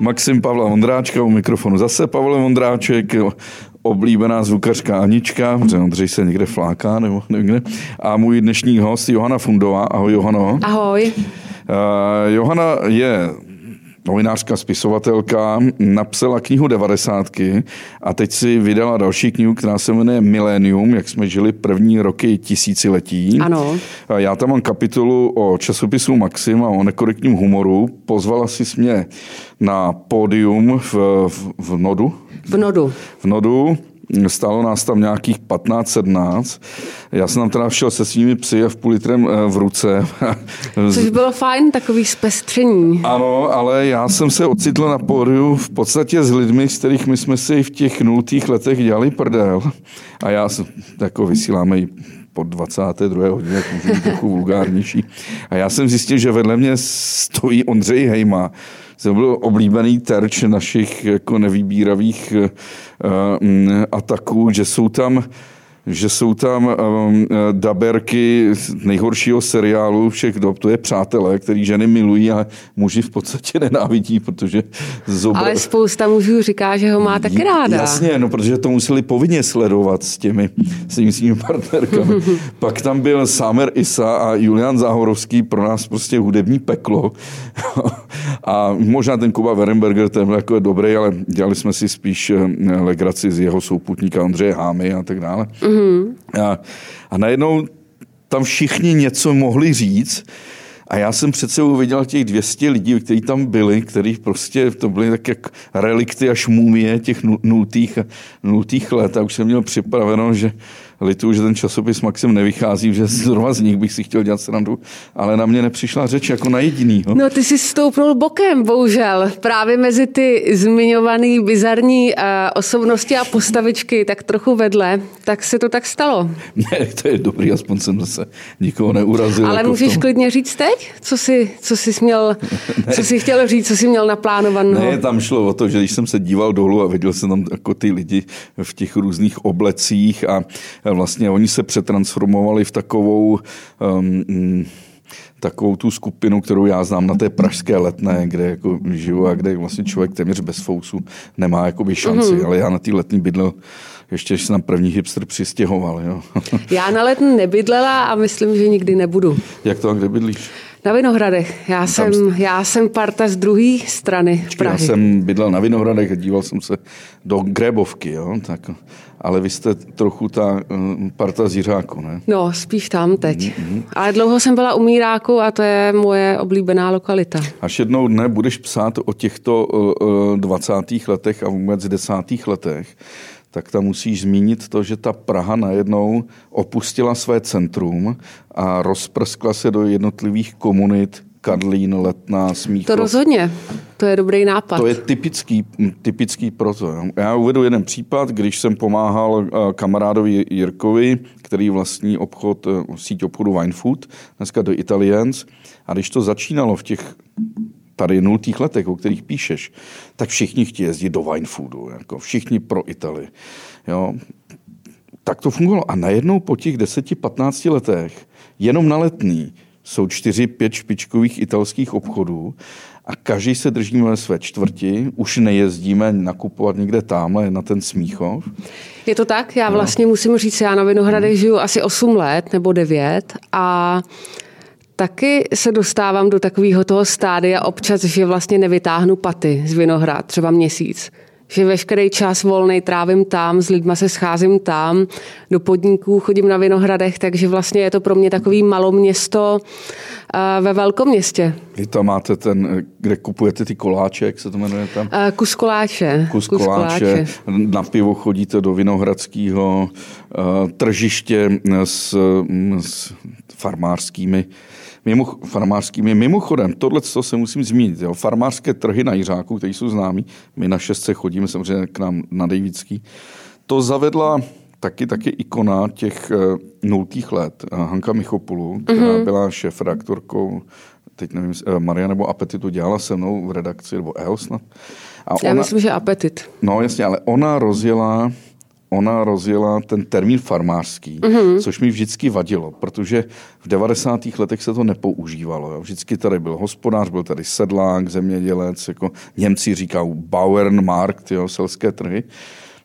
Maxim Pavla Vondráčka u mikrofonu. Zase Pavel Vondráček, oblíbená zvukařka Anička, protože Ondřej se někde fláká nebo někde. A můj dnešní host Johana Fundová. Ahoj Johano. Ahoj. Uh, Johana je novinářka, spisovatelka, napsala knihu devadesátky a teď si vydala další knihu, která se jmenuje Millennium, jak jsme žili první roky tisíciletí. Ano. Já tam mám kapitolu o časopisu Maxim a o nekorektním humoru. Pozvala si mě na pódium v, v, v Nodu. V Nodu. V Nodu Stálo nás tam nějakých 15-17. Já jsem tam teda šel se svými psy a v půl litrem eh, v ruce. Což bylo fajn, takový zpestření. Ano, ale já jsem se ocitl na pódiu v podstatě s lidmi, s kterých my jsme si v těch nultých letech dělali prdel. A já jako vysíláme i po 22. hodině, jak můžu být trochu vulgárnější. A já jsem zjistil, že vedle mě stojí Ondřej Hejma, to byl oblíbený terč našich jako nevýbíravých uh, ataků, že jsou tam že jsou tam um, daberky nejhoršího seriálu všech dob, to je Přátelé, který ženy milují a muži v podstatě nenávidí, protože zobra... Ale spousta mužů říká, že ho má taky ráda. Jasně, no, protože to museli povinně sledovat s těmi svými, svými partnerkami. Pak tam byl Samer Isa a Julian Záhorovský, pro nás prostě hudební peklo. a možná ten Kuba Werenberger, ten jako je dobrý, ale dělali jsme si spíš eh, legraci z jeho souputníka Ondřeje Hámy a tak dále. Mm-hmm. Mm-hmm. A, a najednou tam všichni něco mohli říct, a já jsem přece uviděl těch 200 lidí, kteří tam byli, kteří prostě, to byly tak jak relikty až mumie těch nultých, nultých let. A už jsem měl připraveno, že lituju, že ten časopis Maxim nevychází, že zrovna z nich bych si chtěl dělat srandu, ale na mě nepřišla řeč jako na jedinýho. No ty jsi stoupnul bokem, bohužel. Právě mezi ty zmiňované bizarní uh, osobnosti a postavičky, tak trochu vedle, tak se to tak stalo. Ne, to je dobrý, aspoň jsem zase nikoho neurazil. Ale jako můžeš klidně říct teď, co jsi, co jsi měl, co jsi chtěl říct, co jsi měl naplánovaného? Ne, tam šlo o to, že když jsem se díval dolů a viděl jsem tam jako ty lidi v těch různých oblecích a vlastně oni se přetransformovali v takovou um, takovou tu skupinu, kterou já znám na té pražské letné, kde jako žiju a kde vlastně člověk téměř bez fousu nemá jakoby šanci, mm-hmm. ale já na té letní bydlel ještě jsem na první hipster přistěhoval. Jo. já na letní nebydlela a myslím, že nikdy nebudu. Jak to a kde bydlíš? Na Vinohradech. Já, jsem, já jsem parta z druhé strany Počkej, Prahy. Já jsem bydlel na Vinohradech a díval jsem se do Grebovky, jo? Tak, ale vy jste trochu ta uh, parta z Jiřáku, ne? No, spíš tam teď. Mm-hmm. Ale dlouho jsem byla u Míráku a to je moje oblíbená lokalita. Až jednou dne budeš psát o těchto uh, 20. letech a vůbec 10. letech, tak tam musíš zmínit to, že ta Praha najednou opustila své centrum a rozprskla se do jednotlivých komunit Karlín, Letná, Smíchov. To rozhodně, to je dobrý nápad. To je typický, typický proto. Já uvedu jeden případ, když jsem pomáhal eh, kamarádovi Jirkovi, který vlastní obchod, eh, síť obchodu Wine Food, dneska do Italians, a když to začínalo v těch tady nultých letech, o kterých píšeš, tak všichni chtějí jezdit do wine foodu, jako všichni pro Itali. Jo. Tak to fungovalo. A najednou po těch 10-15 letech, jenom na letný, jsou 4-5 špičkových italských obchodů a každý se držíme ve své čtvrti, už nejezdíme nakupovat někde tamhle na ten Smíchov. Je to tak, já vlastně no. musím říct, já na Vinohradech hmm. žiju asi 8 let nebo 9 a taky se dostávám do takového toho stádia občas, že vlastně nevytáhnu paty z Vinohrad, třeba měsíc. Že veškerý čas volný trávím tam, s lidma se scházím tam, do podniků chodím na Vinohradech, takže vlastně je to pro mě takový maloměsto uh, ve velkoměstě. Vy tam máte ten, kde kupujete ty koláče, jak se to jmenuje tam? Uh, kus koláče. Kus, kus koláče. koláče. Na pivo chodíte do Vinohradského uh, tržiště s, s farmářskými Mimo, farmářskými. Mimochodem, tohle co se musím zmínit. Jo. Farmářské trhy na Jiřáku, které jsou známí, my na šestce chodíme samozřejmě k nám na Dejvický, to zavedla taky, taky ikona těch uh, nultých let, uh, Hanka Michopulu, která mm-hmm. byla šéf-redaktorkou, teď nevím, uh, Maria nebo Apetitu dělala se mnou v redakci, nebo snad. A Já ona, myslím, že Apetit. No jasně, ale ona rozjela ona rozjela ten termín farmářský, mm-hmm. což mi vždycky vadilo, protože v 90. letech se to nepoužívalo. Jo. Vždycky tady byl hospodář, byl tady sedlák, zemědělec, jako Němci říkají Bauernmarkt, jo, selské trhy.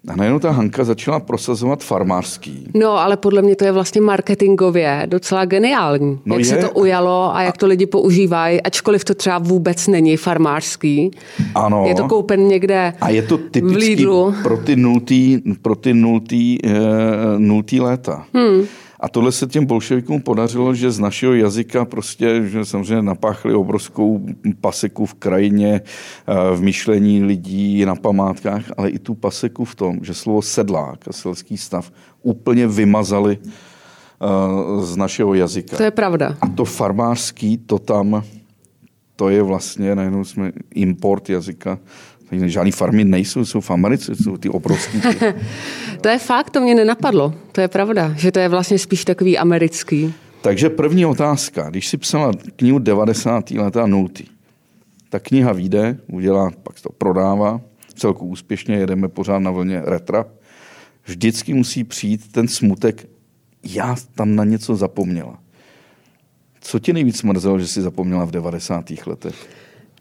A najednou ta Hanka začala prosazovat farmářský. No, ale podle mě to je vlastně marketingově docela geniální. No jak je. se to ujalo a jak to lidi používají, ačkoliv to třeba vůbec není farmářský. Ano. Je to koupen někde A je to typicky pro ty nultý, pro ty nultý, e, nultý léta. Hmm. A tohle se těm bolševikům podařilo, že z našeho jazyka prostě, že samozřejmě napáchli obrovskou paseku v krajině, eh, v myšlení lidí, na památkách, ale i tu paseku v tom, že slovo sedlák a selský stav úplně vymazali eh, z našeho jazyka. To je pravda. A to farmářský, to tam, to je vlastně, najednou jsme import jazyka Žádný farmy nejsou, jsou v Americe, jsou ty obrovské. to je fakt, to mě nenapadlo. To je pravda, že to je vlastně spíš takový americký. Takže první otázka. Když si psala knihu 90. leta 0. ta kniha vyjde, udělá, pak to prodává, celku úspěšně jedeme pořád na vlně retra. Vždycky musí přijít ten smutek, já tam na něco zapomněla. Co tě nejvíc mrzelo, že jsi zapomněla v 90. letech?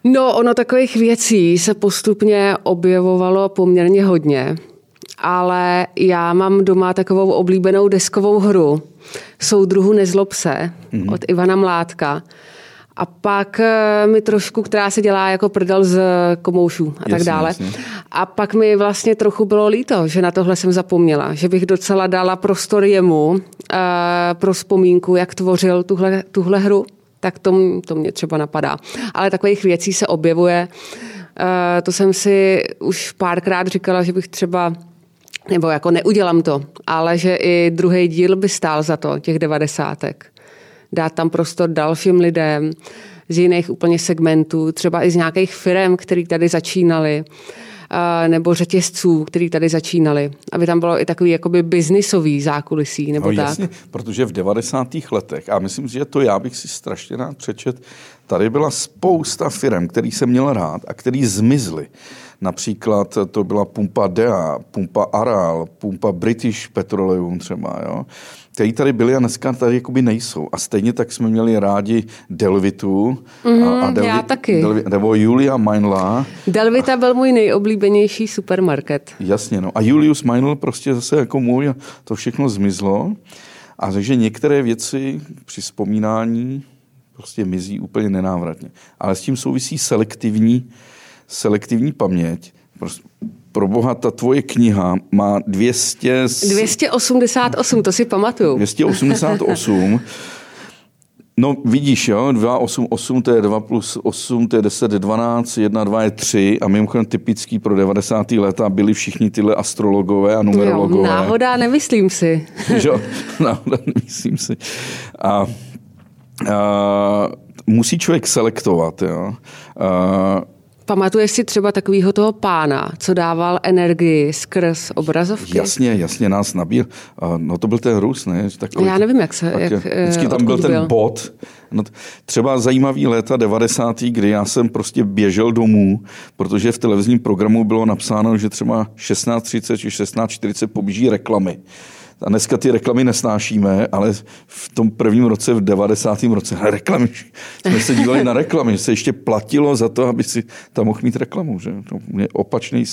No, ono takových věcí se postupně objevovalo poměrně hodně, ale já mám doma takovou oblíbenou deskovou hru Soudruhu nezlob se mm-hmm. od Ivana Mládka. A pak eh, mi trošku, která se dělá jako prdel z komoušů a jasně, tak dále. Jasně. A pak mi vlastně trochu bylo líto, že na tohle jsem zapomněla, že bych docela dala prostor jemu uh, pro vzpomínku, jak tvořil tuhle, tuhle hru tak to, to mě třeba napadá. Ale takových věcí se objevuje. Eh, to jsem si už párkrát říkala, že bych třeba nebo jako neudělám to, ale že i druhý díl by stál za to, těch devadesátek. Dát tam prostor dalším lidem z jiných úplně segmentů, třeba i z nějakých firm, které tady začínaly nebo řetězců, který tady začínali. Aby tam bylo i takový jakoby biznisový zákulisí, nebo no, tak. Jasně, protože v 90. letech, a myslím, že to já bych si strašně rád přečet, tady byla spousta firm, který jsem měl rád a který zmizly. Například to byla pumpa DEA, pumpa Aral, pumpa British Petroleum třeba, jo který tady byli a dneska tady jakoby nejsou. A stejně tak jsme měli rádi Delvitu. Mm, a, a Delvi, já taky. Delvi, nebo Julia Meinla. Delvita byl můj nejoblíbenější supermarket. Jasně, no. A Julius Meinl prostě zase jako můj a to všechno zmizlo. A takže některé věci při vzpomínání prostě mizí úplně nenávratně. Ale s tím souvisí selektivní, selektivní paměť. Prostě pro boha, ta tvoje kniha má 200... 288, to si pamatuju. 288. No vidíš, jo, 288 to je 2 plus 8, to je 10, 12, 1, 2 je 3 a mimochodem typický pro 90. léta byli všichni tyhle astrologové a numerologové. Jo, náhoda, nemyslím si. jo, náhoda, nemyslím si. A, a musí člověk selektovat, jo. A, Pamatuješ si třeba takového toho pána, co dával energii skrz obrazovky? Jasně, jasně nás nabíl. No to byl ten Rus, ne? Takový, Já nevím, jak se... Tak, jak, vždycky tam byl ten bod. No, třeba zajímavý léta 90. kdy já jsem prostě běžel domů, protože v televizním programu bylo napsáno, že třeba 16.30 či 16.40 poběží reklamy. A dneska ty reklamy nesnášíme, ale v tom prvním roce, v 90. roce, na reklamy, jsme se dívali na reklamy, že se ještě platilo za to, aby si tam mohl mít reklamu. Že? To je opačný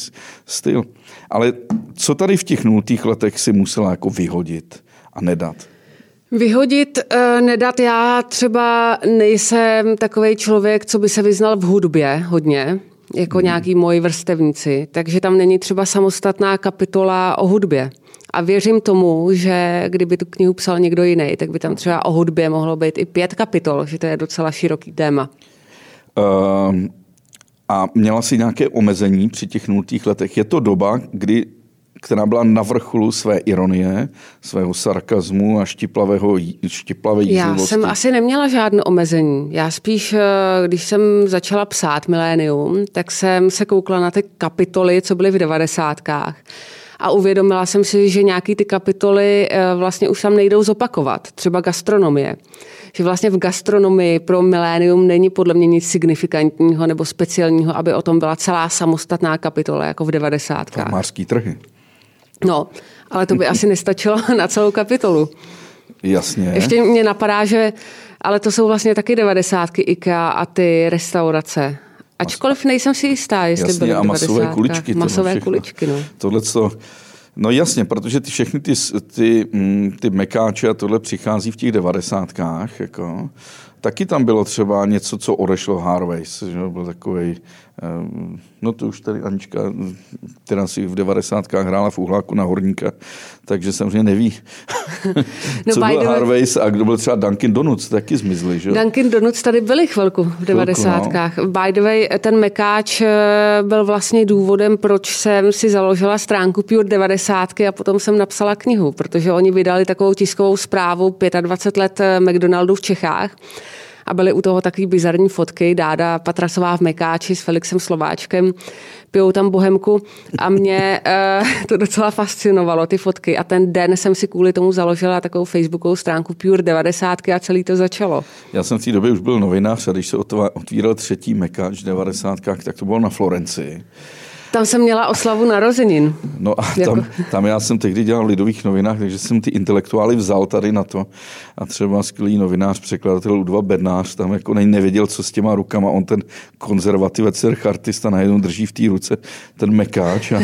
styl. Ale co tady v těch nultých letech si musela jako vyhodit a nedat? Vyhodit, eh, nedat. Já třeba nejsem takový člověk, co by se vyznal v hudbě hodně, jako hmm. nějaký moji vrstevníci, takže tam není třeba samostatná kapitola o hudbě. A věřím tomu, že kdyby tu knihu psal někdo jiný, tak by tam třeba o hudbě mohlo být i pět kapitol, že to je docela široký téma. Uh, a měla si nějaké omezení při těch nultých letech? Je to doba, kdy která byla na vrcholu své ironie, svého sarkazmu a štiplavého, štiplavé jízlivosti. Já jsem asi neměla žádné omezení. Já spíš, eh, když jsem začala psát Milénium, tak jsem se koukla na ty kapitoly, co byly v devadesátkách a uvědomila jsem si, že nějaký ty kapitoly eh, vlastně už tam nejdou zopakovat, třeba gastronomie. Že vlastně v gastronomii pro milénium není podle mě nic signifikantního nebo speciálního, aby o tom byla celá samostatná kapitola, jako v devadesátkách. Farmářský trhy. No, Ale to by asi nestačilo na celou kapitolu. Jasně. Ještě mě napadá, že ale to jsou vlastně taky devadesátky IKEA a ty restaurace. Ačkoliv nejsem si jistá, jestli Jasně, byly a masové kuličky. Masové kuličky, no. Tohle to, No jasně, protože ty všechny ty, ty, mm, ty mekáče a tohle přichází v těch devadesátkách, jako. Taky tam bylo třeba něco, co odešlo Harveys, že byl takový Ehm, no to už tady Anička, která si v 90. hrála v uhláku na horníka, takže samozřejmě neví, no, co byl Harveys a kdo byl třeba Dunkin Donuts, taky zmizli. Že? Dunkin Donuts tady byli chvilku v 90. Chvilku, no. By the way, ten mekáč eh, byl vlastně důvodem, proč jsem si založila stránku Pure 90 a potom jsem napsala knihu, protože oni vydali takovou tiskovou zprávu 25 let eh, McDonaldu v Čechách a byly u toho takový bizarní fotky. Dáda Patrasová v Mekáči s Felixem Slováčkem, pijou tam bohemku a mě uh, to docela fascinovalo, ty fotky. A ten den jsem si kvůli tomu založila takovou facebookovou stránku Pure 90 a celý to začalo. Já jsem v té době už byl novinář a když se otvíral třetí Mekáč 90, tak to bylo na Florenci. Tam jsem měla oslavu narozenin. No a jako... tam, tam já jsem tehdy dělal v Lidových novinách, takže jsem ty intelektuály vzal tady na to. A třeba skvělý novinář, překladatel Ludva Bednář, tam jako nevěděl, co s těma rukama. On ten konzervativec, chartista najednou drží v té ruce ten mekáč a,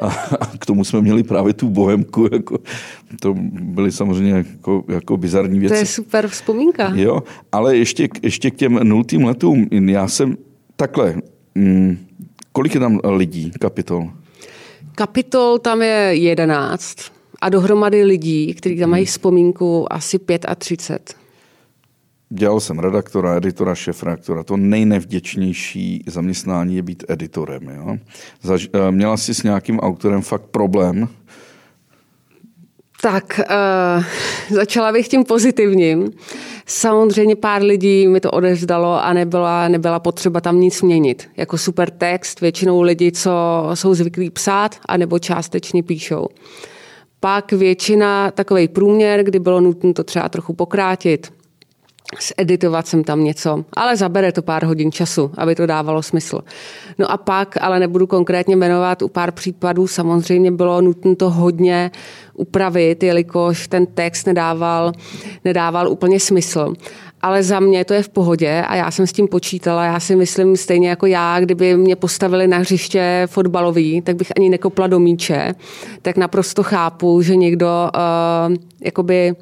a, a, k tomu jsme měli právě tu bohemku. Jako, to byly samozřejmě jako, jako bizarní věci. To je super vzpomínka. Jo, ale ještě, ještě k těm nultým letům. Já jsem takhle... Mm, Kolik je tam lidí, kapitol? Kapitol tam je jedenáct a dohromady lidí, kteří tam mají vzpomínku asi 35. Dělal jsem redaktora, editora, šefredaktora. To nejnevděčnější zaměstnání je být editorem. Jo? Zaž, eh, měla jsi s nějakým autorem fakt problém? Tak, uh, začala bych tím pozitivním. Samozřejmě pár lidí mi to odevzdalo a nebyla, nebyla potřeba tam nic měnit. Jako super text, většinou lidi, co jsou zvyklí psát, anebo částečně píšou. Pak většina, takový průměr, kdy bylo nutno to třeba trochu pokrátit, editovat jsem tam něco, ale zabere to pár hodin času, aby to dávalo smysl. No a pak, ale nebudu konkrétně jmenovat, u pár případů samozřejmě bylo nutno to hodně upravit, jelikož ten text nedával, nedával úplně smysl. Ale za mě to je v pohodě a já jsem s tím počítala. Já si myslím stejně jako já, kdyby mě postavili na hřiště fotbalový, tak bych ani nekopla do míče. Tak naprosto chápu, že někdo uh, jakoby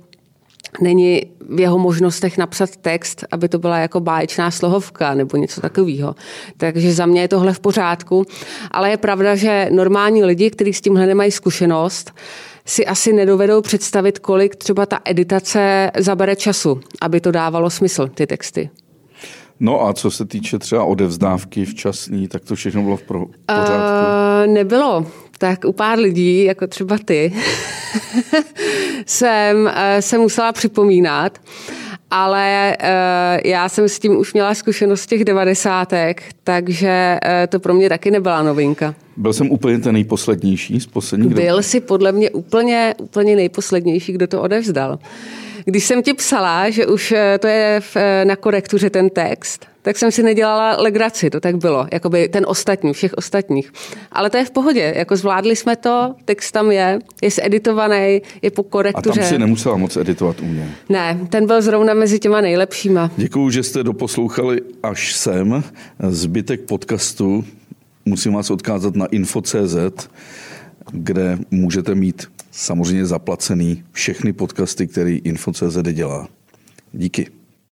není v jeho možnostech napsat text, aby to byla jako báječná slohovka nebo něco takového. Takže za mě je tohle v pořádku. Ale je pravda, že normální lidi, kteří s tímhle nemají zkušenost, si asi nedovedou představit, kolik třeba ta editace zabere času, aby to dávalo smysl, ty texty. No a co se týče třeba odevzdávky včasný, tak to všechno bylo v pořádku? Uh, nebylo. Tak u pár lidí, jako třeba ty, jsem uh, se musela připomínat, ale uh, já jsem s tím už měla zkušenost těch devadesátek, takže uh, to pro mě taky nebyla novinka. Byl jsem úplně ten nejposlednější z posledních Byl jsi podle mě úplně, úplně nejposlednější, kdo to odevzdal. Když jsem ti psala, že už to je v, na korektuře ten text, tak jsem si nedělala legraci, to tak bylo, jakoby ten ostatní, všech ostatních. Ale to je v pohodě, jako zvládli jsme to, text tam je, je editovaný, je po korektuře. A tam si nemusela moc editovat u mě. Ne, ten byl zrovna mezi těma nejlepšíma. Děkuju, že jste doposlouchali až sem. Zbytek podcastu musím vás odkázat na info.cz, kde můžete mít samozřejmě zaplacený všechny podcasty, který info.cz dělá. Díky.